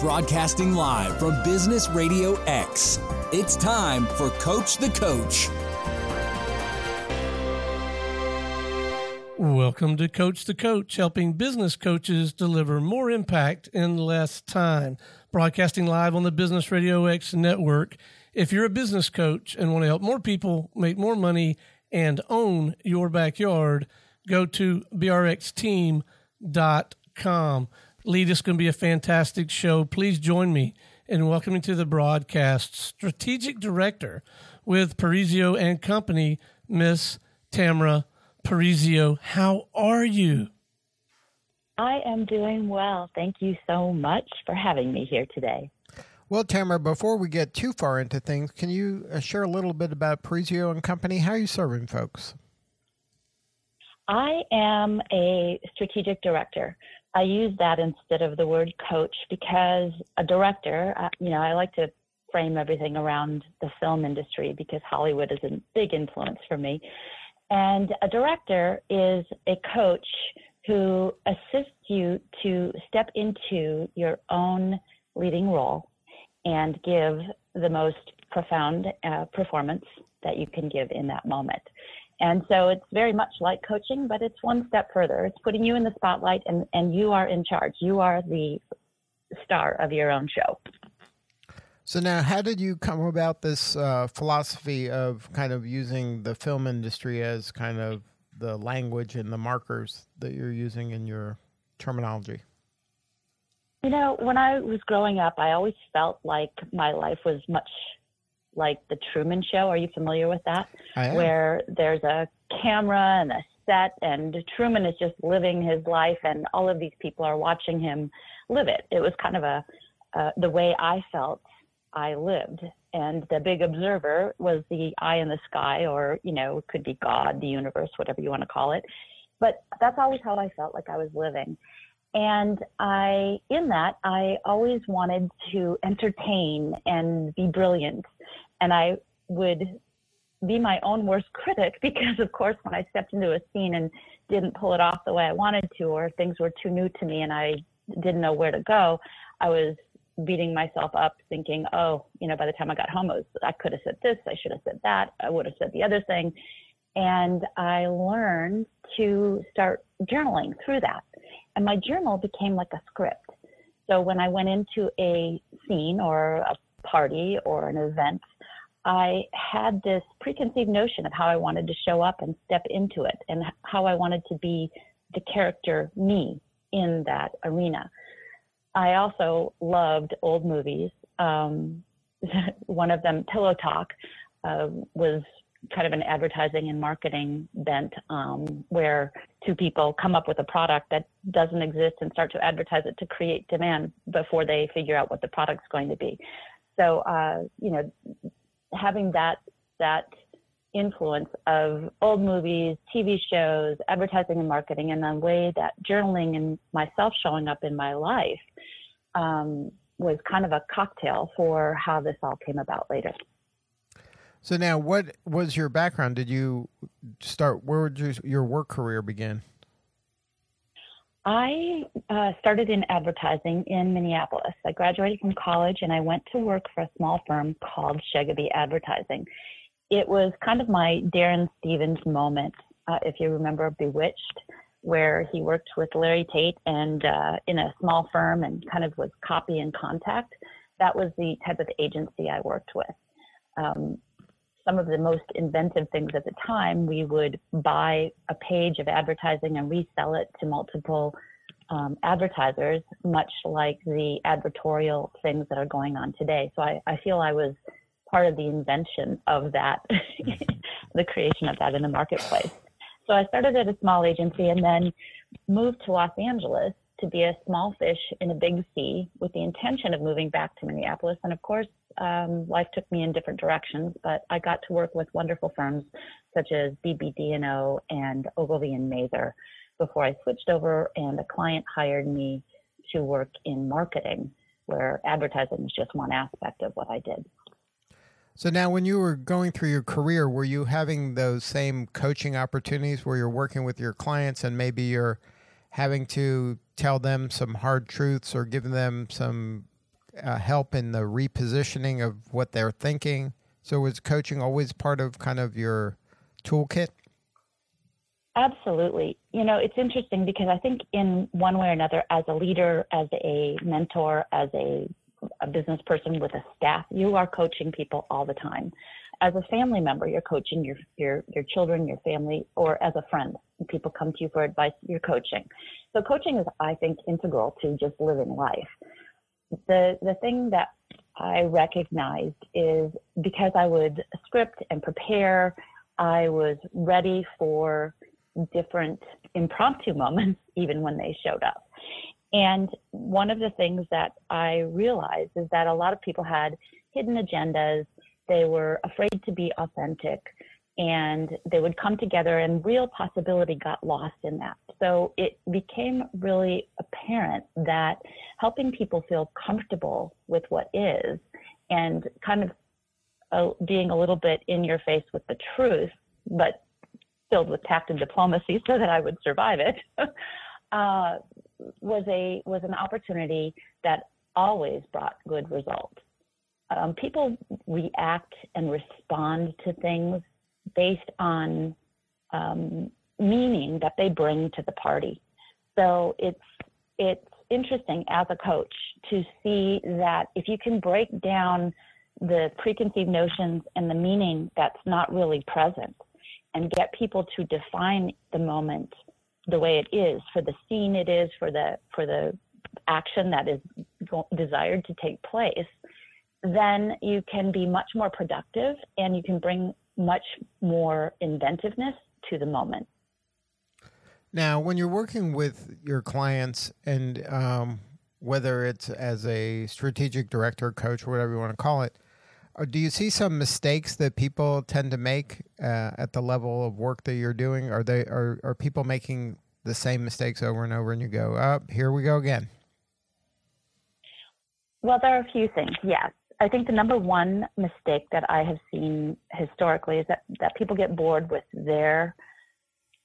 Broadcasting live from Business Radio X. It's time for Coach the Coach. Welcome to Coach the Coach, helping business coaches deliver more impact in less time. Broadcasting live on the Business Radio X network. If you're a business coach and want to help more people make more money and own your backyard, go to brxteam.com. Lee, this is going to be a fantastic show. Please join me in welcoming to the broadcast strategic director with Parisio and Company, Miss Tamara Parisio. How are you? I am doing well. Thank you so much for having me here today. Well, Tamara, before we get too far into things, can you uh, share a little bit about Parisio and Company? How are you serving folks? I am a strategic director. I use that instead of the word coach because a director, uh, you know, I like to frame everything around the film industry because Hollywood is a big influence for me. And a director is a coach who assists you to step into your own leading role and give the most profound uh, performance that you can give in that moment. And so it's very much like coaching, but it's one step further. It's putting you in the spotlight and, and you are in charge. You are the star of your own show. So now, how did you come about this uh, philosophy of kind of using the film industry as kind of the language and the markers that you're using in your terminology? You know, when I was growing up, I always felt like my life was much like the Truman Show. Are you familiar with that? Where there's a camera and a set, and Truman is just living his life, and all of these people are watching him live it. It was kind of a uh, the way I felt I lived, and the big observer was the eye in the sky, or you know, it could be God, the universe, whatever you want to call it. But that's always how I felt like I was living. And I, in that, I always wanted to entertain and be brilliant and I would be my own worst critic because, of course, when I stepped into a scene and didn't pull it off the way I wanted to, or things were too new to me and I didn't know where to go, I was beating myself up thinking, oh, you know, by the time I got home, I, was, I could have said this, I should have said that, I would have said the other thing. And I learned to start journaling through that. And my journal became like a script. So when I went into a scene or a party or an event, I had this preconceived notion of how I wanted to show up and step into it and how I wanted to be the character me in that arena. I also loved old movies. Um, one of them, Pillow Talk, uh, was kind of an advertising and marketing bent um, where two people come up with a product that doesn't exist and start to advertise it to create demand before they figure out what the product's going to be. So, uh, you know, having that that influence of old movies, TV shows, advertising and marketing, and the way that journaling and myself showing up in my life um, was kind of a cocktail for how this all came about later. So now, what was your background? Did you start? Where did your work career begin? I uh, started in advertising in Minneapolis. I graduated from college and I went to work for a small firm called Shegeby Advertising. It was kind of my Darrin Stephens moment, uh, if you remember Bewitched, where he worked with Larry Tate and uh, in a small firm and kind of was copy and contact. That was the type of agency I worked with. Um, some of the most inventive things at the time, we would buy a page of advertising and resell it to multiple um, advertisers, much like the advertorial things that are going on today. So I, I feel I was part of the invention of that, the creation of that in the marketplace. So I started at a small agency and then moved to Los Angeles to be a small fish in a big sea with the intention of moving back to Minneapolis. And of course, um, life took me in different directions, but I got to work with wonderful firms such as BBD&O and Ogilvy and Mather before I switched over and a client hired me to work in marketing where advertising was just one aspect of what I did. So now when you were going through your career, were you having those same coaching opportunities where you're working with your clients and maybe you're having to tell them some hard truths or give them some uh, help in the repositioning of what they're thinking? So was coaching always part of kind of your toolkit? Absolutely. You know, it's interesting because I think in one way or another, as a leader, as a mentor, as a, a business person with a staff, you are coaching people all the time. As a family member, you're coaching your your your children, your family, or as a friend, people come to you for advice, you're coaching. So coaching is, I think, integral to just living life. The the thing that I recognized is because I would script and prepare, I was ready for different impromptu moments, even when they showed up. And one of the things that I realized is that a lot of people had hidden agendas. They were afraid to be authentic and they would come together and real possibility got lost in that. So it became really apparent that helping people feel comfortable with what is and kind of uh, being a little bit in your face with the truth, but filled with tact and diplomacy so that I would survive it, uh, was a was an opportunity that always brought good results. Um, people react and respond to things based on um, meaning that they bring to the party. So it's it's interesting as a coach to see that if you can break down the preconceived notions and the meaning that's not really present and get people to define the moment the way it is for the scene it is for the for the action that is desired to take place then you can be much more productive and you can bring much more inventiveness to the moment now when you're working with your clients and um, whether it's as a strategic director coach or whatever you want to call it uh, do you see some mistakes that people tend to make uh, at the level of work that you're doing? Are they are are people making the same mistakes over and over, and you go, "Up, oh, here we go again"? Well, there are a few things. Yes, I think the number one mistake that I have seen historically is that that people get bored with their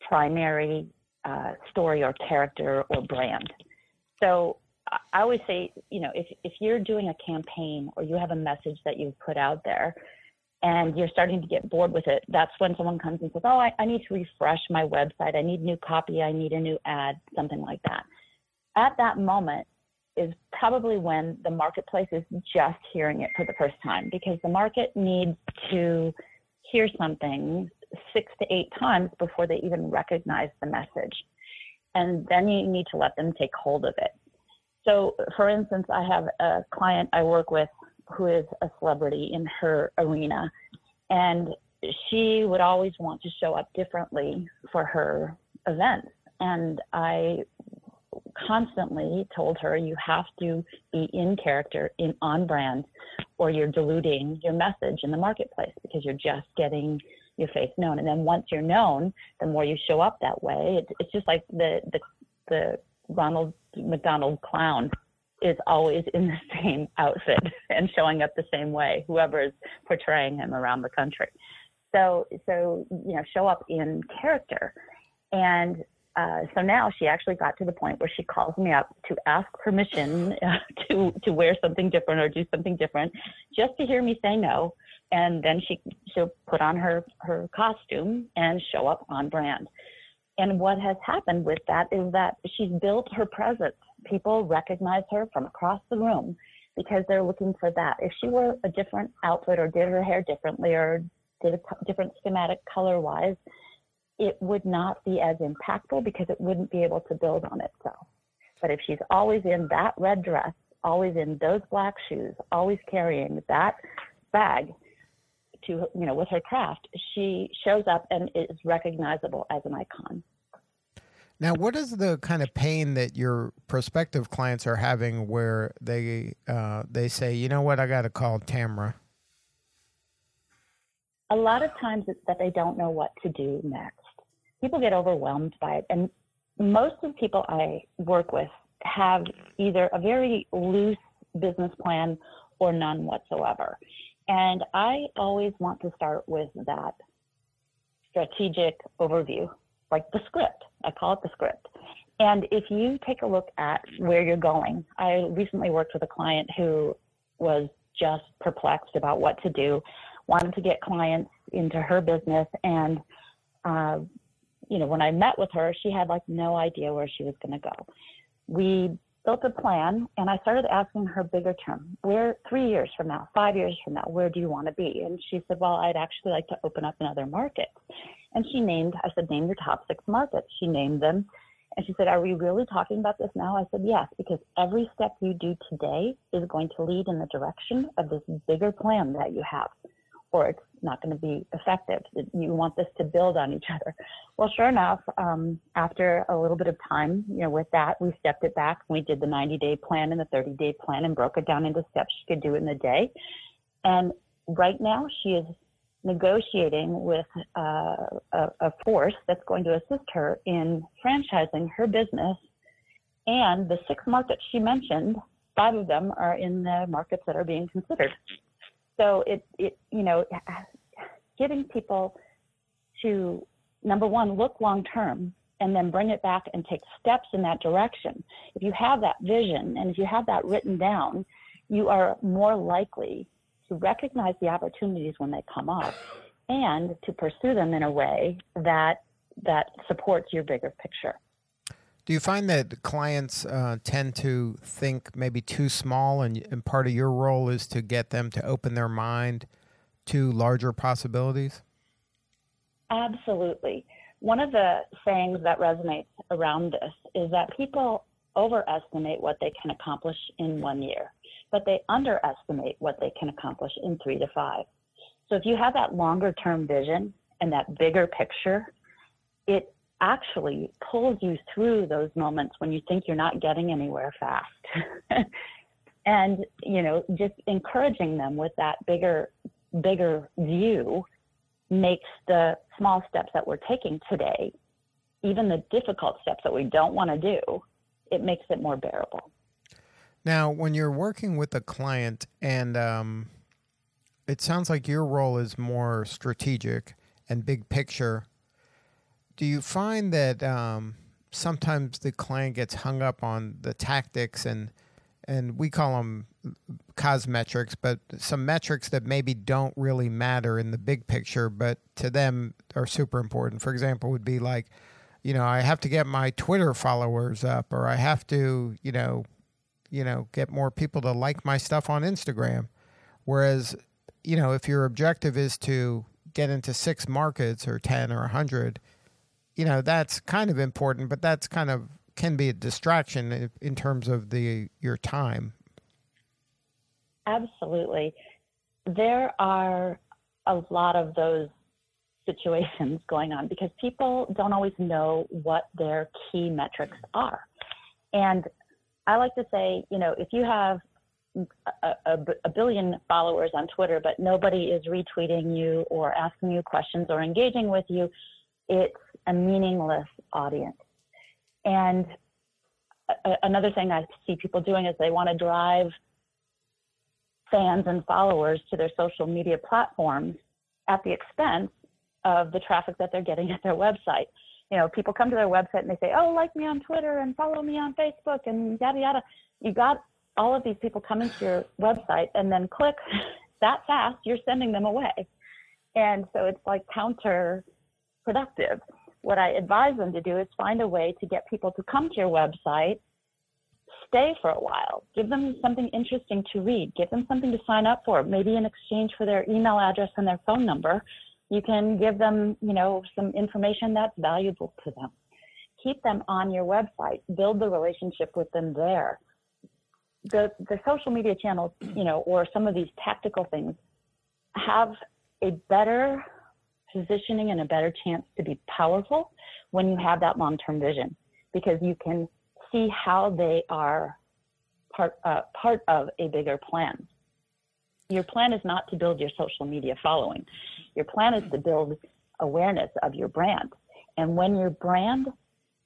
primary uh, story or character or brand. So I always say, you know, if, if you're doing a campaign or you have a message that you've put out there and you're starting to get bored with it, that's when someone comes and says, Oh, I, I need to refresh my website. I need new copy. I need a new ad, something like that. At that moment is probably when the marketplace is just hearing it for the first time because the market needs to hear something six to eight times before they even recognize the message. And then you need to let them take hold of it. So, for instance, I have a client I work with who is a celebrity in her arena, and she would always want to show up differently for her events. And I constantly told her you have to be in character, in on brand, or you're diluting your message in the marketplace because you're just getting your face known. And then once you're known, the more you show up that way, it, it's just like the the the Ronald McDonald clown is always in the same outfit and showing up the same way, whoever is portraying him around the country. So, so you know, show up in character. And uh, so now she actually got to the point where she calls me up to ask permission uh, to to wear something different or do something different, just to hear me say no, and then she she'll put on her her costume and show up on brand. And what has happened with that is that she's built her presence. People recognize her from across the room because they're looking for that. If she wore a different outfit or did her hair differently or did a different schematic color wise, it would not be as impactful because it wouldn't be able to build on itself. But if she's always in that red dress, always in those black shoes, always carrying that bag, to you know with her craft, she shows up and is recognizable as an icon. Now, what is the kind of pain that your prospective clients are having where they uh, they say, you know what, I got to call Tamra? A lot of times it's that they don't know what to do next. People get overwhelmed by it, and most of the people I work with have either a very loose business plan or none whatsoever. And I always want to start with that strategic overview, like the script. I call it the script. And if you take a look at where you're going, I recently worked with a client who was just perplexed about what to do, wanted to get clients into her business. And, uh, you know, when I met with her, she had like no idea where she was going to go. We built a plan and I started asking her bigger term, where three years from now, five years from now, where do you want to be? And she said, well, I'd actually like to open up in other markets. And she named, I said, name your top six markets. She named them. And she said, Are we really talking about this now? I said, Yes, because every step you do today is going to lead in the direction of this bigger plan that you have, or it's not going to be effective. You want this to build on each other. Well, sure enough, um, after a little bit of time, you know, with that, we stepped it back. We did the 90 day plan and the 30 day plan and broke it down into steps she could do in the day. And right now, she is negotiating with uh, a, a, force that's going to assist her in franchising her business. And the six markets she mentioned, five of them are in the markets that are being considered. So it, it you know, getting people to number one, look long term and then bring it back and take steps in that direction. If you have that vision and if you have that written down, you are more likely to recognize the opportunities when they come up and to pursue them in a way that that supports your bigger picture. Do you find that clients uh, tend to think maybe too small, and, and part of your role is to get them to open their mind to larger possibilities? Absolutely. One of the sayings that resonates around this is that people overestimate what they can accomplish in one year but they underestimate what they can accomplish in three to five. So if you have that longer term vision and that bigger picture, it actually pulls you through those moments when you think you're not getting anywhere fast. and, you know, just encouraging them with that bigger, bigger view makes the small steps that we're taking today, even the difficult steps that we don't want to do, it makes it more bearable. Now, when you're working with a client, and um, it sounds like your role is more strategic and big picture, do you find that um, sometimes the client gets hung up on the tactics and and we call them cosmetrics, but some metrics that maybe don't really matter in the big picture, but to them are super important. For example, would be like, you know, I have to get my Twitter followers up, or I have to, you know, you know, get more people to like my stuff on Instagram. Whereas, you know, if your objective is to get into six markets or 10 or a 100, you know, that's kind of important, but that's kind of can be a distraction in terms of the your time. Absolutely. There are a lot of those situations going on because people don't always know what their key metrics are. And I like to say, you know, if you have a, a, a, billion followers on Twitter, but nobody is retweeting you or asking you questions or engaging with you, it's a meaningless audience. And a, another thing I see people doing is they want to drive fans and followers to their social media platforms at the expense of the traffic that they're getting at their website you know, people come to their website and they say, oh, like me on Twitter and follow me on Facebook and yada, yada. You got all of these people coming to your website and then click that fast, you're sending them away. And so it's like counterproductive. What I advise them to do is find a way to get people to come to your website, stay for a while, give them something interesting to read, give them something to sign up for, maybe in exchange for their email address and their phone number you can give them, you know, some information that's valuable to them. Keep them on your website. Build the relationship with them there. The the social media channels, you know, or some of these tactical things have a better positioning and a better chance to be powerful when you have that long-term vision because you can see how they are part uh, part of a bigger plan. Your plan is not to build your social media following. Your plan is to build awareness of your brand. And when your brand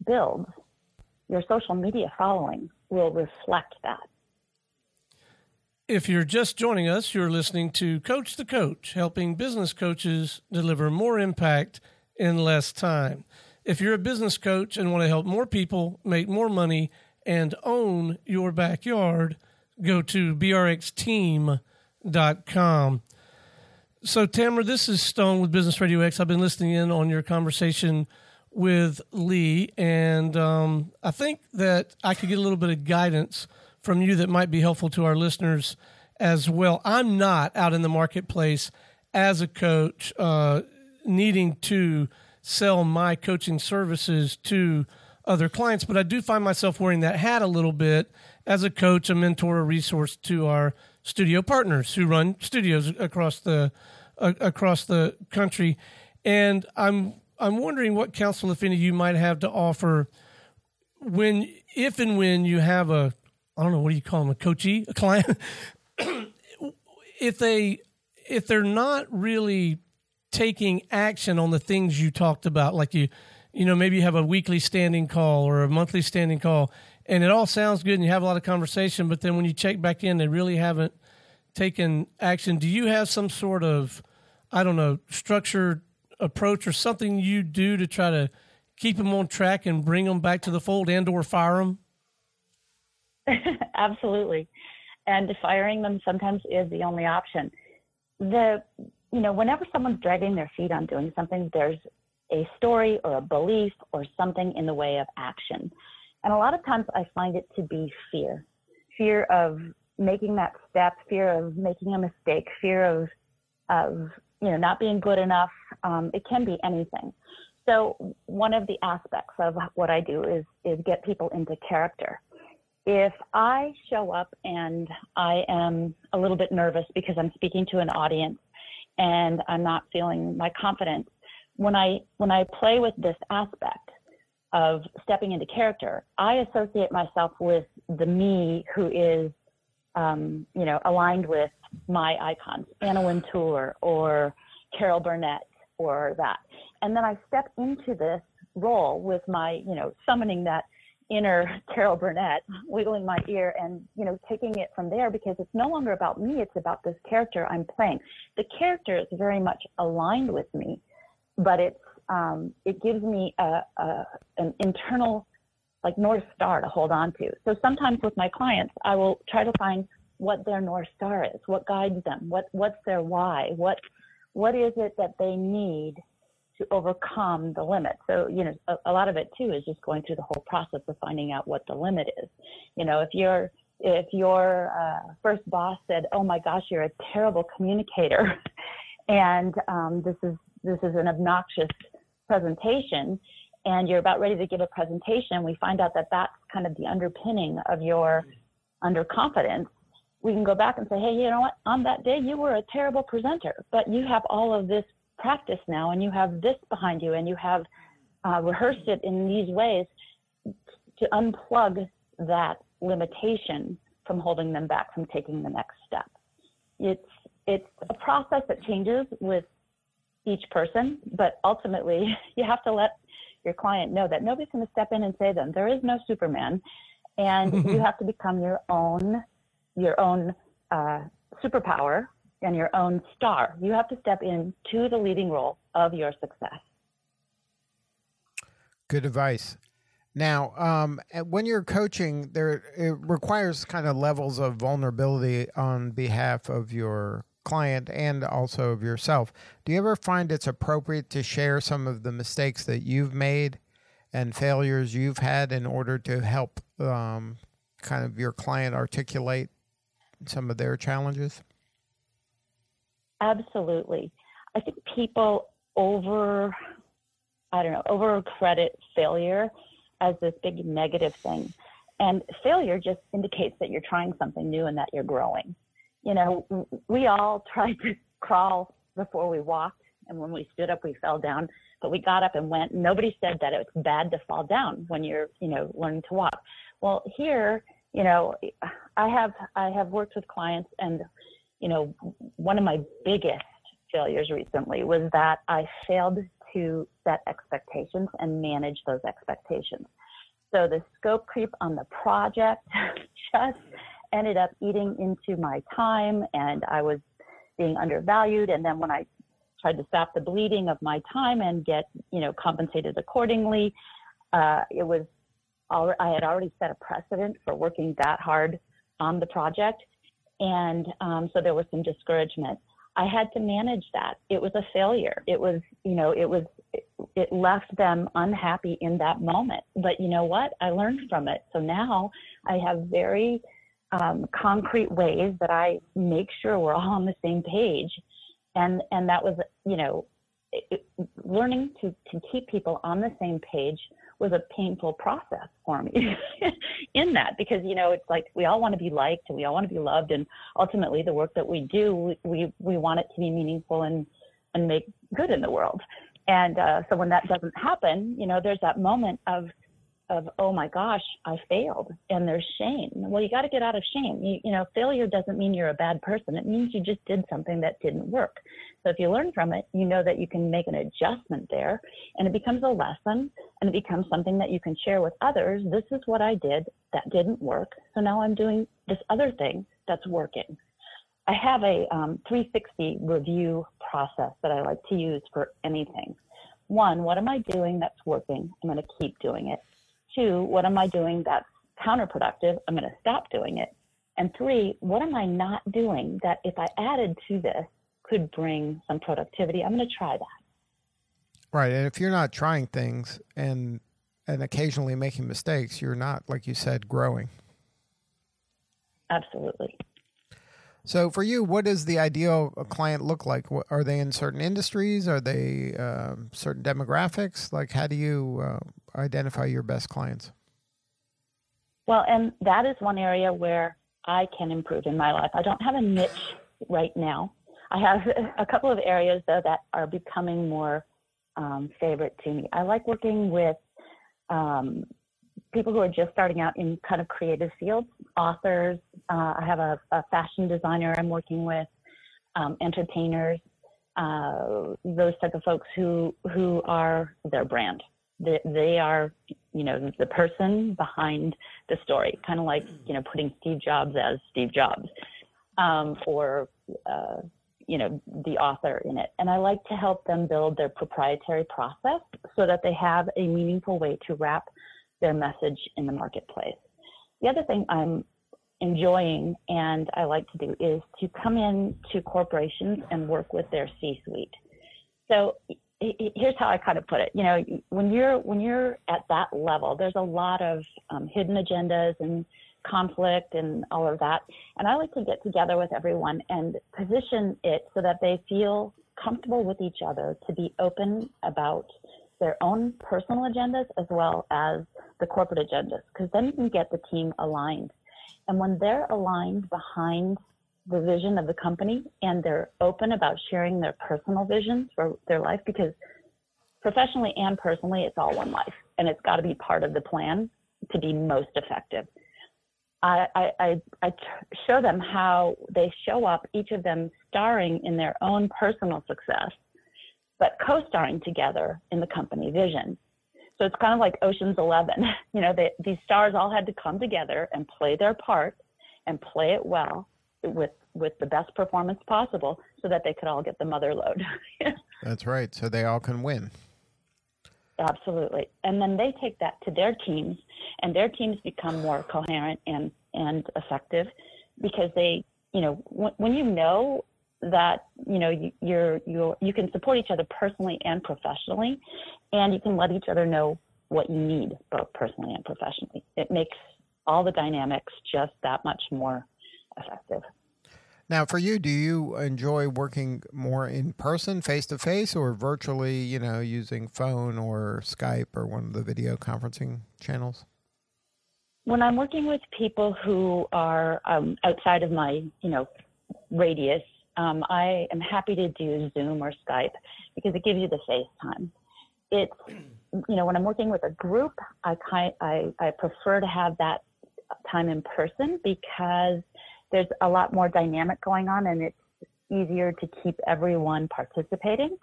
builds, your social media following will reflect that. If you're just joining us, you're listening to Coach the Coach, helping business coaches deliver more impact in less time. If you're a business coach and want to help more people make more money and own your backyard, go to brxteam.com. So, Tamara, this is Stone with Business Radio X. I've been listening in on your conversation with Lee, and um, I think that I could get a little bit of guidance from you that might be helpful to our listeners as well. I'm not out in the marketplace as a coach uh, needing to sell my coaching services to other clients, but I do find myself wearing that hat a little bit as a coach, a mentor, a resource to our studio partners who run studios across the uh, across the country. And I'm I'm wondering what counsel, if any, you might have to offer when, if and when you have a, I don't know, what do you call them, a coachee, a client, if they if they're not really taking action on the things you talked about, like you, you know, maybe you have a weekly standing call or a monthly standing call, and it all sounds good and you have a lot of conversation, but then when you check back in, they really haven't taken action. Do you have some sort of, I don't know, structured approach or something you do to try to keep them on track and bring them back to the fold and or fire them? Absolutely. And firing them sometimes is the only option. The you know, whenever someone's dragging their feet on doing something, there's a story or a belief or something in the way of action. And a lot of times I find it to be fear fear of making that step, fear of making a mistake, fear of, of you know, not being good enough. Um, it can be anything. So one of the aspects of what I do is, is get people into character. If I show up and I am a little bit nervous because I'm speaking to an audience and I'm not feeling my confidence. When I when I play with this aspect of stepping into character, I associate myself with the me who is, um, you know, aligned with my icons, Anna Wintour or Carol Burnett or that, and then I step into this role with my, you know, summoning that inner Carol Burnett, wiggling my ear and, you know, taking it from there because it's no longer about me, it's about this character I'm playing. The character is very much aligned with me, but it's um, it gives me a, a, an internal like north star to hold on to. So sometimes with my clients, I will try to find what their north star is, what guides them, what what's their why, what what is it that they need to overcome the limit. So, you know, a, a, lot of it too is just going through the whole process of finding out what the limit is. You know, if your if your uh, first boss said, "Oh my gosh, you're a terrible communicator," and um, this is this is an obnoxious presentation, and you're about ready to give a presentation, we find out that that's kind of the underpinning of your underconfidence. We can go back and say, "Hey, you know what? On that day, you were a terrible presenter, but you have all of this practice now and you have this behind you and you have uh, rehearsed it in these ways to unplug that limitation from holding them back from taking the next step. It's it's a process that changes with each person, but ultimately you have to let your client know that nobody's going to step in and say them. There is no Superman, and you have to become your own your own uh, superpower and your own star. You have to step into the leading role of your success. Good advice. Now, um, when you're coaching, there it requires kind of levels of vulnerability on behalf of your client and also of yourself. Do you ever find it's appropriate to share some of the mistakes that you've made and failures you've had in order to help um, kind of your client articulate some of their challenges? Absolutely. I think people over, I don't know, over credit failure as this big negative thing. And failure just indicates that you're trying something new and that you're growing. You know, we all tried to crawl before we walked, and when we stood up, we fell down, but we got up and went. Nobody said that it's bad to fall down when you're, you know, learning to walk. Well, here, you know, I have I have worked with clients and you know, one of my biggest failures recently was that I failed to set expectations and manage those expectations. So the scope creep on the project just ended up eating into my time and I was being undervalued. And then when I tried to stop the bleeding of my time and get, you know, compensated accordingly, uh, it was, I had already set a precedent for working that hard on the project. And um, so there was some discouragement. I had to manage that. It was a failure. It was, you know, it was, it left them unhappy in that moment. But you know what? I learned from it. So now I have very um, concrete ways that I make sure we're all on the same page. And, and that was, you know, it, learning to, to keep people on the same page was a painful process for me in that because you know it's like we all want to be liked and we all want to be loved. And ultimately the work that we do we we, we want it to be meaningful and and make good in the world. And uh, so when that doesn't happen you know there's that moment of of oh my gosh i failed and there's shame. Well you got to get out of shame. You, you know failure doesn't mean you're a bad person. It means you just did something that didn't work. So if you learn from it you know that you can make an adjustment there and it becomes a lesson and it becomes something that you can share with others. This is what i did that didn't work so now i'm doing this other thing that's working. I have a um, 360 review process that i like to use for anything. One what am i doing that's working? I'm going to keep doing it Two, what am I doing that's counterproductive? I'm going to stop doing it. And three, what am I not doing that if I added to this could bring some productivity? I'm going to try that. Right. And if you're not trying things and and occasionally making mistakes, you're not, like you said, growing. Absolutely. So, for you, what does the ideal client look like? Are they in certain industries? Are they um, certain demographics? Like, how do you uh, identify your best clients? Well, and that is one area where I can improve in my life. I don't have a niche right now. I have a couple of areas though that are becoming more um, favorite to me. I like working with um, people who are just starting out in kind of creative fields, authors. Uh, I have a, a, fashion designer I'm working with, um, entertainers, uh, those type of folks who who are their brand they, they are, you know, the person behind the story, kind of like, you know, putting Steve Jobs as Steve Jobs, um, or, uh, you know, the author in it. And I like to help them build their proprietary process so that they have a meaningful way to wrap their message in the marketplace. The other thing I'm enjoying and I like to do is to come in to corporations and work with their C-suite. So here's how I kind of put it. You know, when you're when you're at that level, there's a lot of um, hidden agendas and conflict and all of that. And I like to get together with everyone and position it so that they feel comfortable with each other to be open about their own personal agendas as well as the corporate agendas, because then you can get the team aligned. And when they're aligned behind the vision of the company and they're open about sharing their personal visions for their life because professionally and personally, it's all one life and it's got to be part of the plan to be most effective. I, I, I, show them how they show up, each of them starring in their own personal success, but co starring together in the company vision. So it's kind of like Ocean's Eleven. You know, they, these stars all had to come together and play their part and play it well with with the best performance possible so that they could all get the mother lode. That's right. So they all can win. Absolutely. And then they take that to their teams and their teams become more coherent and, and effective because they, you know, when, when you know that, you know, you, you're, you're, you can support each other personally and professionally and you can let each other know what you need both personally and professionally. It makes all the dynamics just that much more effective. Now, for you, do you enjoy working more in person, face to face, or virtually, you know, using phone or Skype or one of the video conferencing channels? When I'm working with people who are um, outside of my, you know, radius, um, I am happy to do Zoom or Skype because it gives you the face time. It's, you know, when I'm working with a group, I, kind, I, I prefer to have that time in person because – there's a lot more dynamic going on and it's easier to keep everyone participating.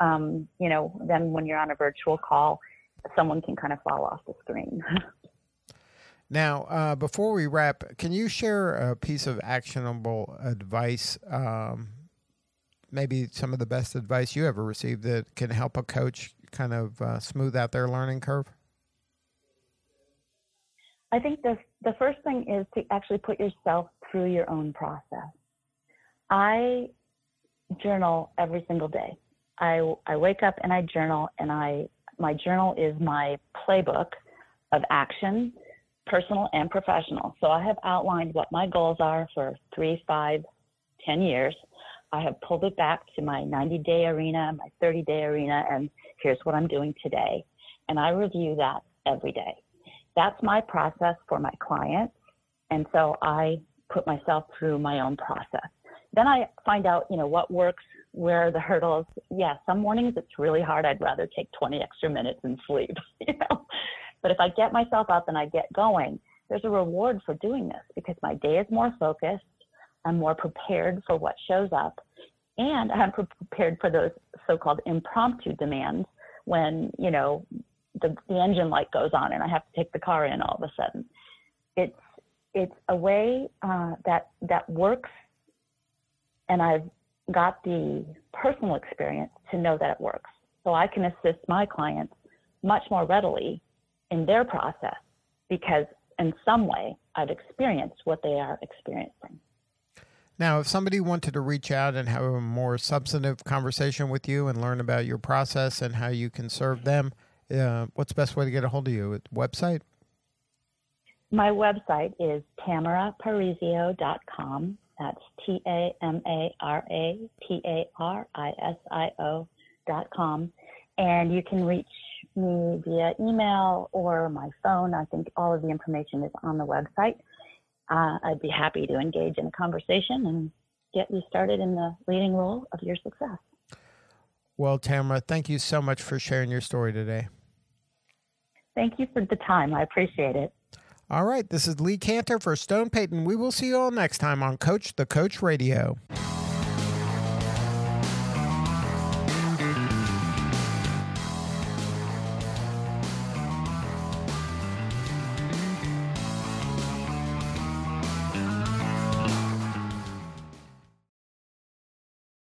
Um, you know, than when you're on a virtual call, someone can kind of fall off the screen. now, uh, before we wrap, can you share a piece of actionable advice? Um, maybe some of the best advice you ever received that can help a coach kind of uh, smooth out their learning curve? I think the the first thing is to actually put yourself through your own process. I journal every single day. I, I wake up and I journal, and I my journal is my playbook of action, personal and professional. So I have outlined what my goals are for three, five, ten years. I have pulled it back to my 90 day arena, my 30 day arena, and here's what I'm doing today. And I review that every day. That's my process for my clients. And so I put myself through my own process. Then I find out, you know, what works, where are the hurdles. Yeah, some mornings it's really hard. I'd rather take 20 extra minutes and sleep, you know. But if I get myself up and I get going, there's a reward for doing this because my day is more focused. I'm more prepared for what shows up. And I'm prepared for those so called impromptu demands when, you know, the, the engine light goes on and I have to take the car in all of a sudden. It's it's a way uh, that that works, and I've got the personal experience to know that it works. So I can assist my clients much more readily in their process because in some way I've experienced what they are experiencing. Now, if somebody wanted to reach out and have a more substantive conversation with you and learn about your process and how you can serve them, uh, what's the best way to get a hold of you? Website? My website is tamaraparisio.com. That's T A M A R A P A R I S I O dot com. And you can reach me via email or my phone. I think all of the information is on the website. Uh, I'd be happy to engage in a conversation and get you started in the leading role of your success. Well, Tamara, thank you so much for sharing your story today. Thank you for the time. I appreciate it. All right, this is Lee Kantor for Stone Payton. We will see you all next time on Coach the Coach Radio.